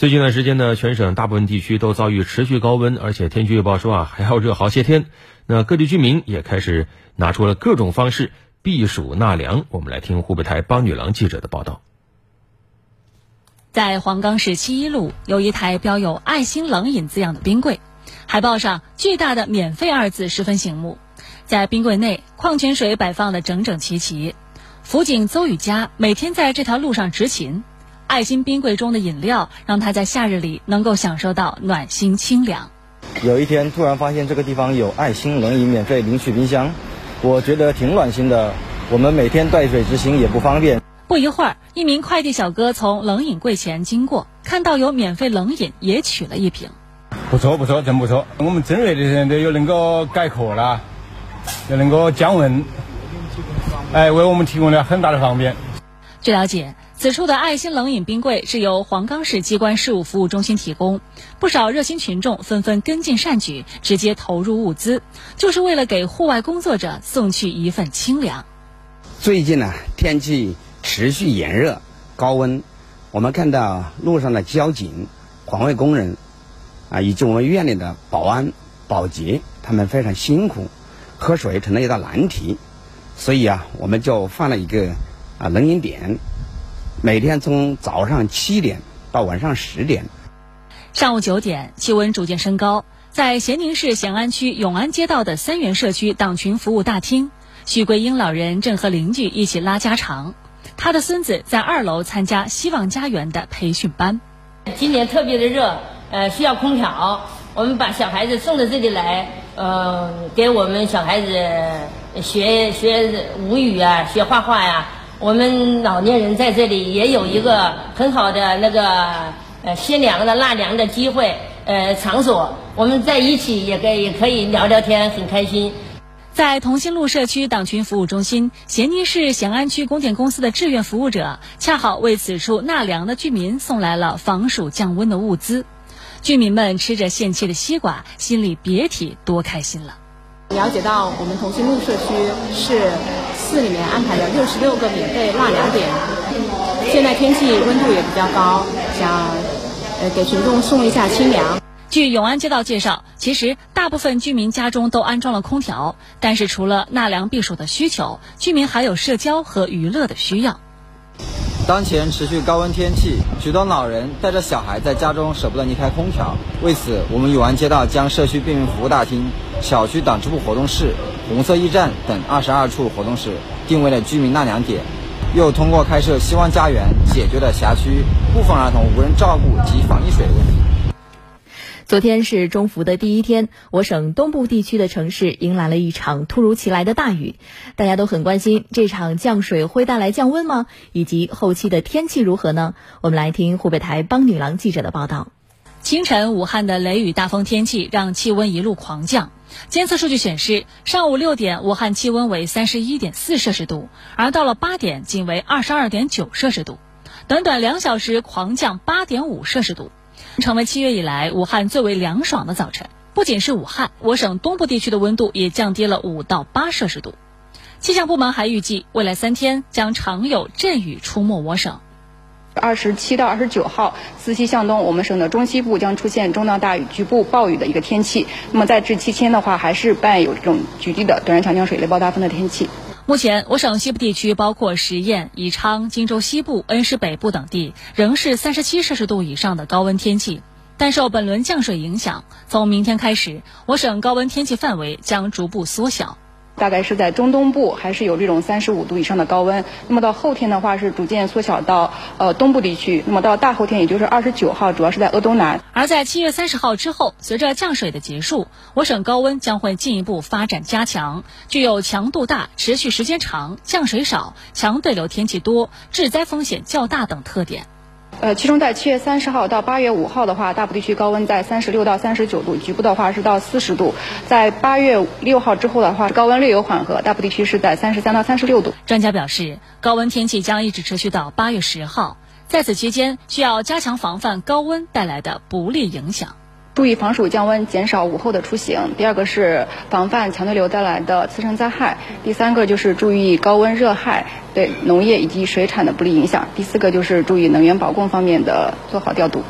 最近一段时间呢，全省大部分地区都遭遇持续高温，而且天气预报说啊还要热好些天。那各地居民也开始拿出了各种方式避暑纳凉。我们来听湖北台帮女郎记者的报道。在黄冈市七一路有一台标有“爱心冷饮”字样的冰柜，海报上巨大的“免费”二字十分醒目。在冰柜内，矿泉水摆放的整整齐齐。辅警邹雨佳每天在这条路上执勤。爱心冰柜中的饮料，让他在夏日里能够享受到暖心清凉。有一天突然发现这个地方有爱心冷饮免费领取冰箱，我觉得挺暖心的。我们每天带水执行也不方便。不一会儿，一名快递小哥从冷饮柜前经过，看到有免费冷饮，也取了一瓶。不错不错，真不错。我们正热的人都又能够改渴了，又能够降温，哎，为我们提供了很大的方便。据了解。此处的爱心冷饮冰柜是由黄冈市机关事务服务中心提供，不少热心群众纷纷跟进善举，直接投入物资，就是为了给户外工作者送去一份清凉。最近呢，天气持续炎热、高温，我们看到路上的交警、环卫工人，啊，以及我们院里的保安、保洁，他们非常辛苦，喝水成了一道难题，所以啊，我们就放了一个啊冷饮点。每天从早上七点到晚上十点，上午九点，气温逐渐升高。在咸宁市咸安区永安街道的三元社区党群服务大厅，许桂英老人正和邻居一起拉家常。他的孙子在二楼参加希望家园的培训班。今年特别的热，呃，需要空调。我们把小孩子送到这里来，呃，给我们小孩子学学吴语啊，学画画呀。我们老年人在这里也有一个很好的那个呃歇凉的纳凉的机会呃场所，我们在一起也可以也可以聊聊天，很开心。在同心路社区党群服务中心，咸宁市咸安区供电公司的志愿服务者恰好为此处纳凉的居民送来了防暑降温的物资，居民们吃着现切的西瓜，心里别提多开心了。了解到我们同心路社区是市里面安排了六十六个免费纳凉点，现在天气温度也比较高，想呃给群众送一下清凉。据永安街道介绍，其实大部分居民家中都安装了空调，但是除了纳凉避暑的需求，居民还有社交和娱乐的需要。当前持续高温天气，许多老人带着小孩在家中舍不得离开空调。为此，我们永安街道将社区便民服务大厅、小区党支部活动室、红色驿站等二十二处活动室定位了居民纳凉点，又通过开设希望家园，解决了辖区部分儿童无人照顾及防溢水的问题。昨天是中伏的第一天，我省东部地区的城市迎来了一场突如其来的大雨，大家都很关心这场降水会带来降温吗？以及后期的天气如何呢？我们来听湖北台帮女郎记者的报道。清晨，武汉的雷雨大风天气让气温一路狂降。监测数据显示，上午六点，武汉气温为三十一点四摄氏度，而到了八点，仅为二十二点九摄氏度，短短两小时狂降八点五摄氏度。成为七月以来武汉最为凉爽的早晨。不仅是武汉，我省东部地区的温度也降低了五到八摄氏度。气象部门还预计，未来三天将常有阵雨出没我省。二十七到二十九号，自西向东，我们省的中西部将出现中到大雨、局部暴雨的一个天气。那么在这期间的话，还是伴有这种局地的短时强降水、雷暴大风的天气。目前，我省西部地区包括十堰、宜昌、荆州西部、恩施北部等地，仍是三十七摄氏度以上的高温天气。但受本轮降水影响，从明天开始，我省高温天气范围将逐步缩小。大概是在中东部，还是有这种三十五度以上的高温。那么到后天的话，是逐渐缩小到呃东部地区。那么到大后天，也就是二十九号，主要是在鄂东南。而在七月三十号之后，随着降水的结束，我省高温将会进一步发展加强，具有强度大、持续时间长、降水少、强对流天气多、致灾风险较大等特点。呃，其中在七月三十号到八月五号的话，大部地区高温在三十六到三十九度，局部的话是到四十度。在八月六号之后的话，高温略有缓和，大部地区是在三十三到三十六度。专家表示，高温天气将一直持续到八月十号，在此期间需要加强防范高温带来的不利影响。注意防暑降温，减少午后的出行。第二个是防范强对流带来的次生灾害。第三个就是注意高温热害对农业以及水产的不利影响。第四个就是注意能源保供方面的做好调度。